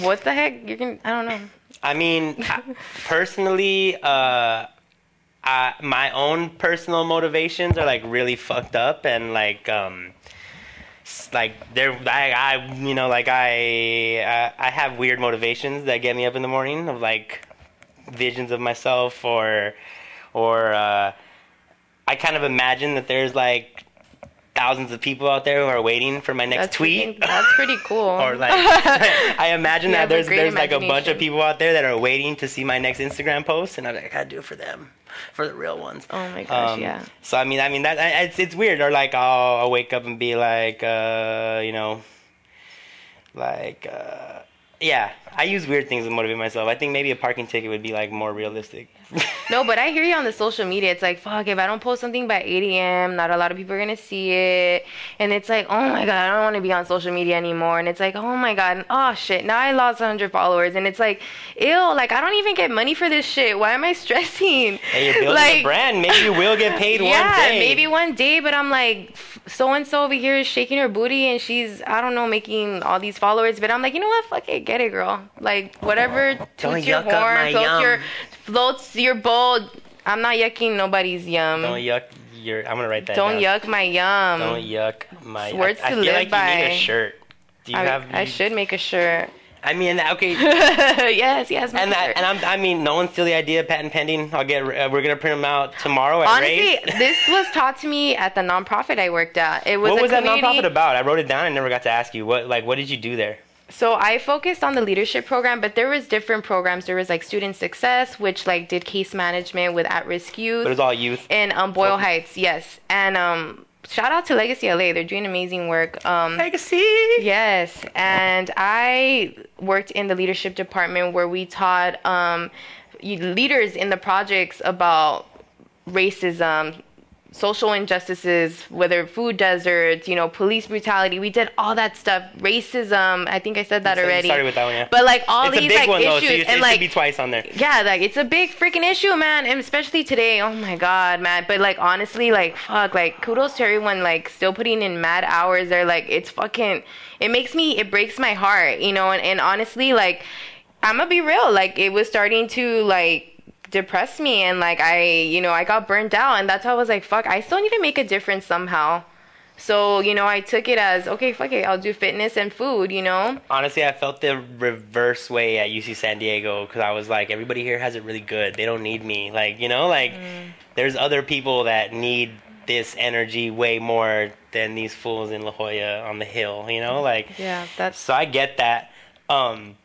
B: what the heck? You're gonna. I don't know.
A: I mean, I- personally, uh, I, my own personal motivations are like really fucked up and like um, like they're I, I you know like I, I I have weird motivations that get me up in the morning of like visions of myself or or uh, I kind of imagine that there's like thousands of people out there who are waiting for my next
B: That's
A: tweet.
B: freaking- that's pretty cool.
A: or like I imagine that there's there's like a bunch of people out there that are waiting to see my next Instagram post, and I'm like, I gotta do it for them, for the real ones.
B: oh my gosh,
A: Um,
B: yeah.
A: So I mean, I mean that I- it's it's weird. Or like I'll, I'll wake up and be like, uh, you know, like uh, yeah. I use weird things to motivate myself. I think maybe a parking ticket would be like more realistic.
B: No, but I hear you on the social media. It's like, fuck, if I don't post something by 8 a.m., not a lot of people are going to see it. And it's like, oh my God, I don't want to be on social media anymore. And it's like, oh my God, oh shit, now I lost 100 followers. And it's like, ew, like, I don't even get money for this shit. Why am I stressing?
A: Hey, you're building
B: like,
A: a brand. Maybe you will get paid
B: yeah,
A: one day.
B: maybe one day, but I'm like, so and so over here is shaking her booty and she's, I don't know, making all these followers. But I'm like, you know what? Fuck it, get it, girl. Like, whatever toots your
A: up my
B: horn, floats your, floats your bowl. I'm not yucking nobody's yum.
A: Don't yuck your. I'm gonna write that.
B: Don't
A: down.
B: yuck my yum.
A: Don't yuck my.
B: Words
A: I, I
B: to
A: feel
B: live
A: like you need a shirt. Do you
B: I,
A: have?
B: I should make a shirt.
A: I mean, okay.
B: yes, yes.
A: And that, and I'm, I mean, no one steal the idea. Patent pending. I'll get. Uh, we're gonna print them out tomorrow at
B: Honestly, this was taught to me at the nonprofit I worked at. It was
A: What was that
B: community-
A: nonprofit about? I wrote it down. I never got to ask you. What like what did you do there?
B: So I focused on the leadership program, but there was different programs. There was like student success, which like did case management with at-risk youth.
A: But it was all youth.
B: in um, Boyle
A: Okay.
B: Heights, yes. And um, shout out to Legacy LA. They're doing amazing work. Um,
A: Legacy.
B: Yes, and I worked in the leadership department where we taught um, leaders in the projects about racism, social injustices, whether food deserts, you know, police brutality. We did all that stuff. Racism. I think I said that
A: So
B: already.
A: started with that one, yeah.
B: But like all
A: it's a
B: these
A: big
B: like
A: one though,
B: issues
A: so you,
B: and
A: it
B: like
A: should be twice on there.
B: yeah, like it's a big freaking issue, man, and especially today. Oh my god, man. But like honestly, like fuck, like kudos to everyone like still putting in mad hours. They're like it's fucking. It makes me. It breaks my heart, you know. And, and honestly, like I'm gonna be real. Like it was starting to like depress me, and like I, you know, I got burned out, and that's how I was like, fuck. I still need to make a difference somehow. So you know, I took it as okay, fuck it. I'll do fitness and food. You know.
A: Honestly, I felt the reverse way at UC San Diego because I was like, everybody here has it really good. They don't need me. Like, you know, like
B: Mm.
A: there's other people that need this energy way more than these fools in La Jolla on the hill. You know, like
B: Yeah, that's.
A: so I get that. Um,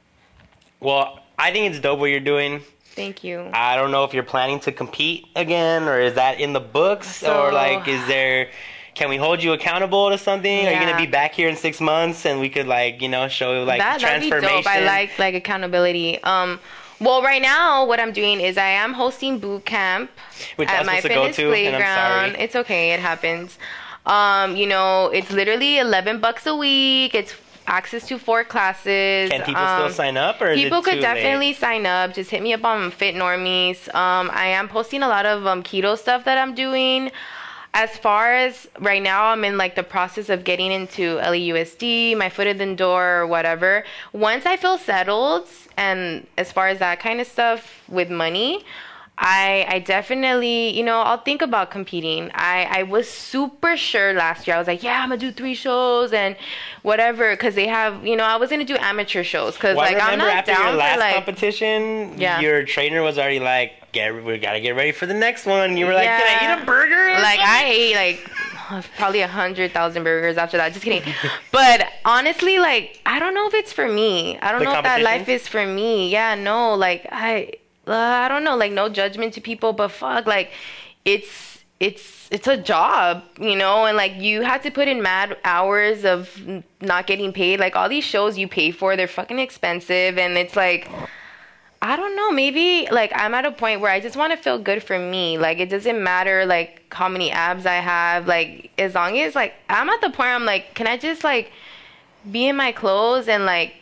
A: well, I think it's dope what you're doing.
B: Thank you.
A: I don't know if you're planning to compete again or is that in the books
B: So-
A: or like is there can we hold you accountable to something? Are you gonna be back here in six months and we could like you know show like
B: that that'd be
A: transformation?
B: dope. I like like accountability. Um, well, right now what I'm doing is I am hosting boot camp
A: Which
B: at my
A: supposed to go
B: fitness
A: to, and I'm
B: playground.
A: sorry.
B: It's okay, it happens. Um, you know, it's literally 11 bucks a week. It's access to four classes.
A: Can people
B: Um,
A: still sign up or is
B: People could definitely
A: late?
B: sign up. Just hit me up on Fitnormis. Um, I am posting a lot of um, keto stuff that I'm doing. As far as right now, I'm in like the process of getting into LEUSD, my foot in the door, or whatever. Once I feel settled, and as far as that kind of stuff with money, I I definitely you know I'll think about competing. I I was super sure last year. I was like, yeah, I'm gonna do three shows and whatever because they have you know I was gonna do amateur shows because
A: Well, I
B: like I'm not
A: after
B: down
A: your last
B: for like
A: competition,
B: Yeah.
A: your trainer was already like, "Get, we gotta get ready for the next one." You were like, "Can I eat a burger?"
B: like I
A: something?"
B: ate like probably a hundred thousand burgers after that. Just kidding. but honestly, like I don't know if it's for me. I don't
A: The
B: know if that life is for me. Yeah, no, like I, uh, I don't know. Like no judgment to people, but fuck, like it's it's it's a job, you know, and like you have to put in mad hours of not getting paid. Like all these shows you pay for, they're fucking expensive, and it's like. I don't know. Maybe like I'm at a point where I just want to feel good for me. Like it doesn't matter like how many abs I have. Like as long as like I'm at the point where I'm like, can I just like be in my clothes and like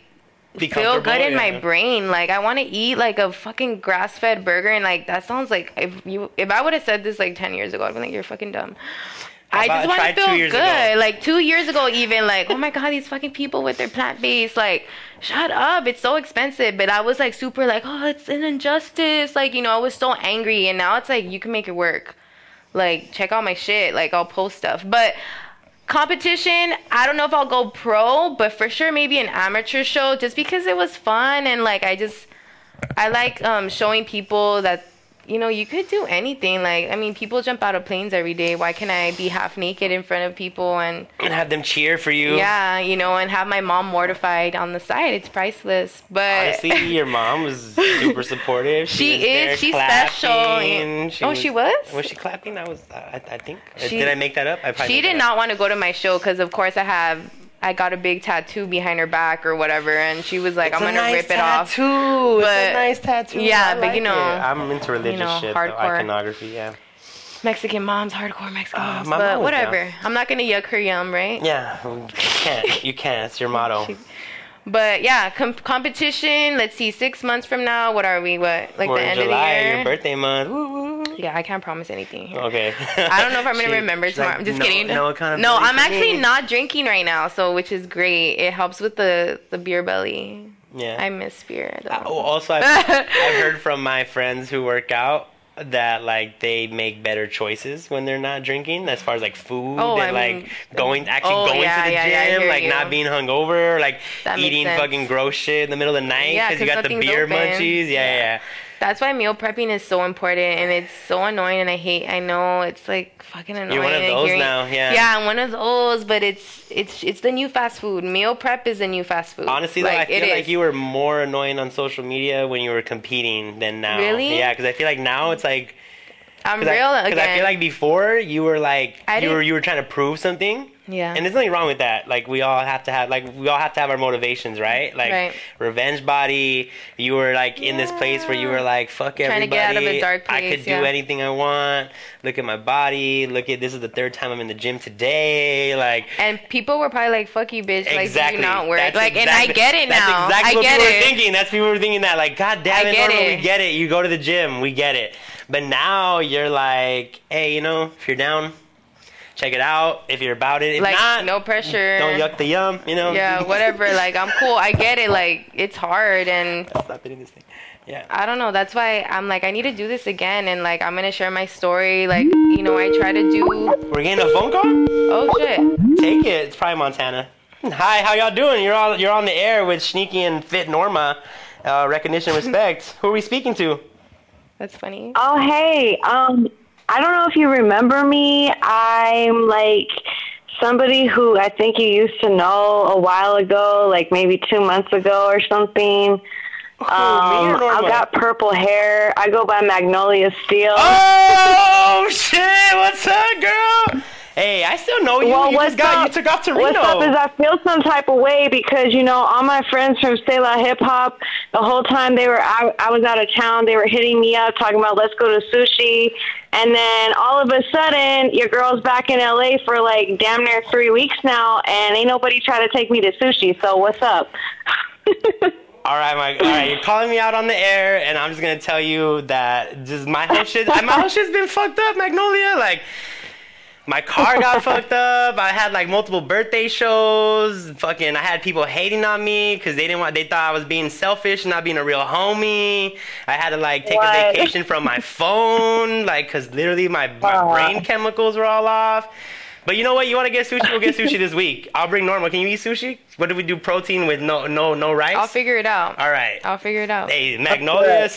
B: feel good in my brain? Like I want to eat like a fucking grass fed burger and like that sounds like if you if I would have said this like ten years ago, I'd be like you're fucking dumb. I just want to feel good.
A: ago?
B: Like two years ago, even like, oh my god, these fucking people with their plant based, like, shut up, it's so expensive. But I was like super like, oh, it's an injustice. Like, you know, I was so angry, and now it's like you can make it work. Like, check out my shit. Like, I'll post stuff. But competition, I don't know if I'll go pro, but for sure maybe an amateur show, just because it was fun and like I just I like um showing people that you know you could do anything. Like I mean, people jump out of planes every day. Why can't I be half naked in front of people and
A: and have them cheer for you.
B: yeah, you know, and have my mom mortified on the side? It's priceless. But
A: Honestly, your mom was super supportive.
B: She
A: was there
B: is. She's
A: clapping.
B: special. Oh, she was?
A: Was she clapping? I was. Uh, I, I think.
B: Uh, she-
A: did I make that up? I probably
B: she did not want to go to my show because of course I have I got a big tattoo behind her back or whatever, and she was like,
A: It's
B: I'm gonna
A: nice
B: rip it off.
A: tattoo. It's a nice tattoo.
B: yeah,
A: I
B: but you know,
A: it. I'm into religious
B: know,
A: shit, though,
B: hardcore.
A: iconography. Yeah.
B: Mexican moms, hardcore Mexican
A: Uh,
B: moms.
A: my mom
B: but
A: was
B: whatever.
A: down.
B: I'm not gonna yuck her yum, right?
A: Yeah. You can't. You can't. It's your motto.
B: But yeah, com- competition. Let's see, six months from now, what are we? What like
A: We're
B: the end
A: July,
B: of the year?
A: your birthday month. Woo, woo.
B: Yeah, I can't promise anything here.
A: Okay.
B: I don't know if I'm gonna
A: She-
B: remember tomorrow.
A: like,
B: I'm just
A: no,
B: kidding.
A: No
B: No, I'm actually
A: me.
B: not drinking right now, so which is great. It helps with the the beer belly.
A: Yeah.
B: I miss beer. though.
A: Oh, also, I've, I've heard from my friends who work out that like they make better choices when they're not drinking, as far as like food
B: Oh,
A: and
B: I
A: like
B: mean-
A: going actually
B: Oh,
A: going
B: yeah,
A: to the
B: yeah,
A: gym, like
B: you.
A: not being hungover, like
B: That
A: eating fucking gross shit in the middle of the night because you got the beer
B: open.
A: munchies. Yeah, yeah.
B: That's why meal prepping is so important, and it's so annoying, and I hate. I know it's like fucking annoying.
A: You're one of those
B: hearing-
A: now, yeah.
B: Yeah, I'm one of those, but it's it's it's the new fast food. Meal prep is the new fast food.
A: Honestly, though, I
B: Like,
A: feel like
B: is.
A: you were more annoying on social media when you were competing than now.
B: Really?
A: Yeah, because I feel like now it's like
B: I'm real
A: I, 'cause
B: again.
A: I feel like before you were like
B: I
A: you were you were trying to prove something
B: Yeah.
A: And there's nothing wrong with that. Like we all have to have like we all have to have our motivations, right? Like
B: Right.
A: revenge body. You were like in this place where you were like, fuck
B: Trying to
A: everybody.
B: get out of a dark place.
A: I could do
B: yeah.
A: anything I want. Look at my body. Look at this is the third time I'm in the gym today. Like
B: And people were probably like, "Fuck you, bitch!" Like,
A: exactly.
B: do not work.
A: That's
B: Like, and I
A: exactly-
B: get it now.
A: That's exactly
B: I
A: what
B: get
A: people
B: it.
A: were thinking. That's people were thinking that. Like, God damn it, Norma,
B: it.
A: we get it. You go to the gym, we get it. But now you're like, hey, you know, if you're down, check it out. If you're about it, if
B: Like,
A: not,
B: no pressure.
A: don't yuck the yum. You know.
B: Yeah, whatever. Like, I'm cool. I get it. Like, it's hard, and
A: Stop hitting this thing. Yeah.
B: I don't know. That's why I'm like, I need to do this again, and like, I'm gonna share my story. Like, you know, I try to do.
A: We're getting a phone call.
B: Oh shit.
A: Take it. It's probably Montana. Hi, how y'all doing? You're on. You're on the air with Sneaky and Fit Norma. Uh, recognition, respect. Who are we speaking to?
B: That's funny.
C: Oh, hey. Um, I don't know if you remember me. I'm like somebody who I think you used to know a while ago, like maybe two months ago or something.
A: Or
C: Um? I've got purple hair. I go by Magnolia Steel.
A: Oh shit! What's up, girl? Hey, I still know you.
C: Well,
A: you
C: what's
A: got
C: up?
A: you took off to
C: What's
A: Reno.
C: up is I feel some type of way because you know all my friends from Selah Hip Hop, the whole time they were I, I was out of town, they were hitting me up talking about let's go to sushi, and then all of a sudden your girl's back in LA for like damn near three weeks now, and ain't nobody trying to take me to sushi. So what's up?
A: all right, my all right. You're calling me out on the air, and I'm just gonna tell you that just my whole shit. My whole shit's been fucked up, Magnolia. Like. My car got fucked up. I had like multiple birthday shows. Fucking, I had people hating on me because they didn't want. They thought I was being selfish, not being a real homie. I had to like take a vacation from my phone, like because literally my, my
C: Aw.
A: brain chemicals were all off. But you know what? You want to get sushi? We'll get sushi this week. I'll bring Norma. Can you eat sushi? What do we do? Protein with no no no rice.
B: I'll figure it out.
A: All right.
B: I'll figure it out.
A: Hey, Magnolia,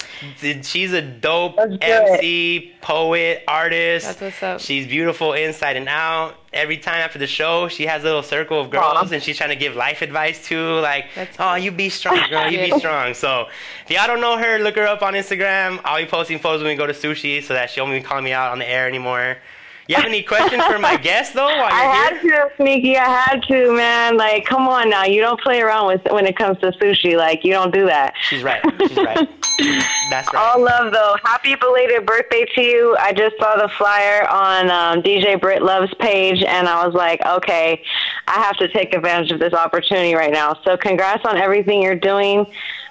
A: she's a dope MC, poet, artist.
B: That's what's up.
A: She's beautiful inside and out. Every time after the show, she has a little circle of girls,
C: Aw.
A: and she's trying to give life advice to, like,
B: That's
A: oh, you be strong, girl, you be strong. So, if y'all don't know her, look her up on Instagram. I'll be posting photos when we go to sushi, so that she won't be calling me out on the air anymore. You have any questions for my guest though, while
C: I had
A: here?
C: to, Sneaky. I had to, man. Like, come on now. You don't play around with when it comes to sushi. Like, you don't do that.
A: She's right. She's right. That's right.
C: All love though. Happy belated birthday to you. I just saw the flyer on um, DJ Brit Love's page, and I was like, okay, I have to take advantage of this opportunity right now. So, congrats on everything you're doing.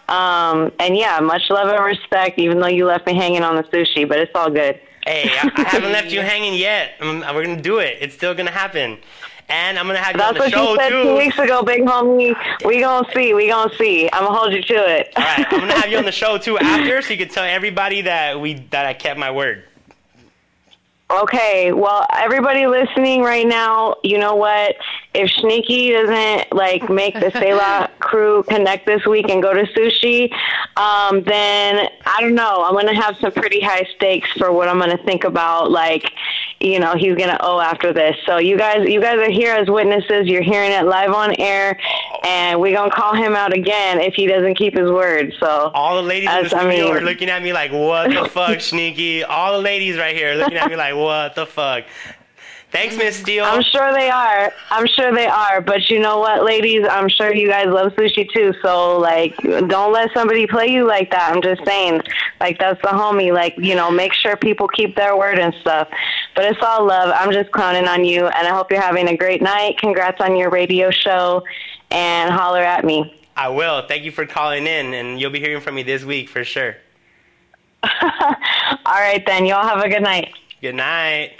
C: Um, and yeah, much love and respect. Even though you left me hanging on the sushi, but it's all good.
A: Hey, I, I haven't left you hanging yet. Um, we're gonna do it. It's still gonna happen, and I'm gonna have you on the show too.
C: That's what you said two weeks ago, big homie. We gonna see. We gonna see. I'm gonna hold you to it.
A: All right, I'm gonna have you on the show too after, so you can tell everybody that we that I kept my word.
C: Okay, well, everybody listening right now, you know what? If Sneaky doesn't like make the Selah crew connect this week and go to sushi, um, then I don't know. I'm gonna have some pretty high stakes for what I'm gonna think about. Like, you know, he's gonna owe after this. So you guys, you guys are here as witnesses. You're hearing it live on air, and we're gonna call him out again if he doesn't keep his word. So
A: All the ladies in the
C: As- I mean-
A: are looking at me like, "What the fuck, Sneaky?" All the ladies right here are looking at me like, "What the fuck?" Thanks, Miss Steele.
C: I'm sure they are. I'm sure they are. But you know what, ladies? I'm sure you guys love sushi too. So like, don't let somebody play you like that. I'm just saying, like that's the homie. Like you know, make sure people keep their word and stuff. But it's all love. I'm just clowning on you, and I hope you're having a great night. Congrats on your radio show, and holler at me.
A: I will. Thank you for calling in, and you'll be hearing from me this week for sure.
C: all right then. Y'all have a good night.
A: Good night.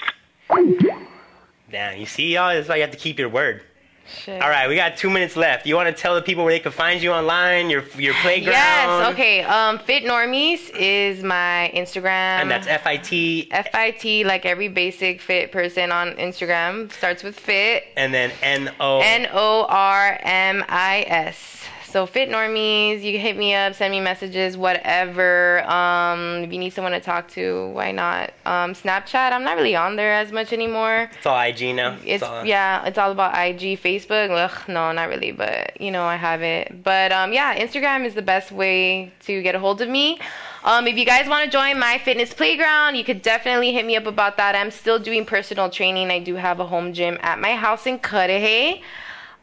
A: Damn, you see, y'all. That's why you have to keep your word.
B: Shit.
A: All right, we got two minutes left. You want to tell the people where they can find you online, your your playground?
B: Yes. Okay. Um, Fitnormis is my Instagram.
A: And that's F I T
B: FIT, like every basic fit person on Instagram, starts with fit.
A: and then N O.
B: N O R M I S. So Fitnormis, you can hit me up, send me messages, whatever. Um, if you need someone to talk to, why not? Um, Snapchat, I'm not really on there as much anymore.
A: It's all IG now.
B: It's
A: all-
B: yeah, it's all about IG, Facebook. Ugh, no, not really, but you know I have it. But um, yeah, Instagram is the best way to get a hold of me. Um, if you guys want to join my fitness playground, you could definitely hit me up about that. I'm still doing personal training. I do have a home gym at my house in Cudahy.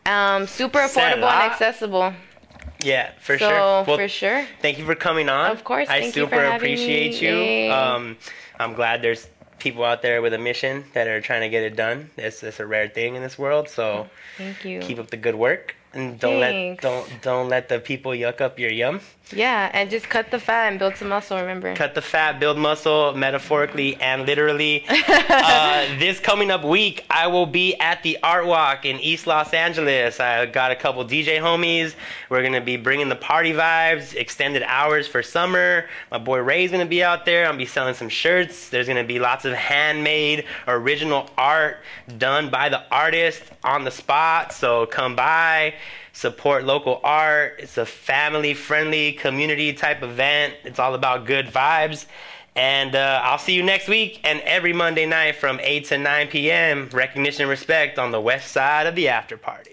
B: Um, super affordable and accessible.
A: Yeah, for
B: so
A: sure. Well,
B: for sure.
A: thank you for coming on.
B: Of course,
A: I
B: thank you
A: super
B: for having
A: appreciate
B: me.
A: you. Um, I'm glad there's people out there with a mission that are trying to get it done. It's, it's a rare thing in this world, so
B: Thank you.
A: keep up the good work and don't let don't don't let the people yuck up your yum.
B: Yeah, and just cut the fat and build some muscle. Remember.
A: Cut the fat, build muscle, metaphorically and literally. uh, this coming up week, I will be at the Art Walk in East Los Angeles. I got a couple DJ homies. We're gonna be bringing the party vibes, extended hours for summer. My boy Ray's gonna be out there. I'm gonna be selling some shirts. There's gonna be lots of handmade, original art done by the artist on the spot. So come by support local art. It's a family friendly community type event. It's all about good vibes. And uh, I'll see you next week and every Monday night from 8 to 9 p.m. Recognition respect on the west side of the after party.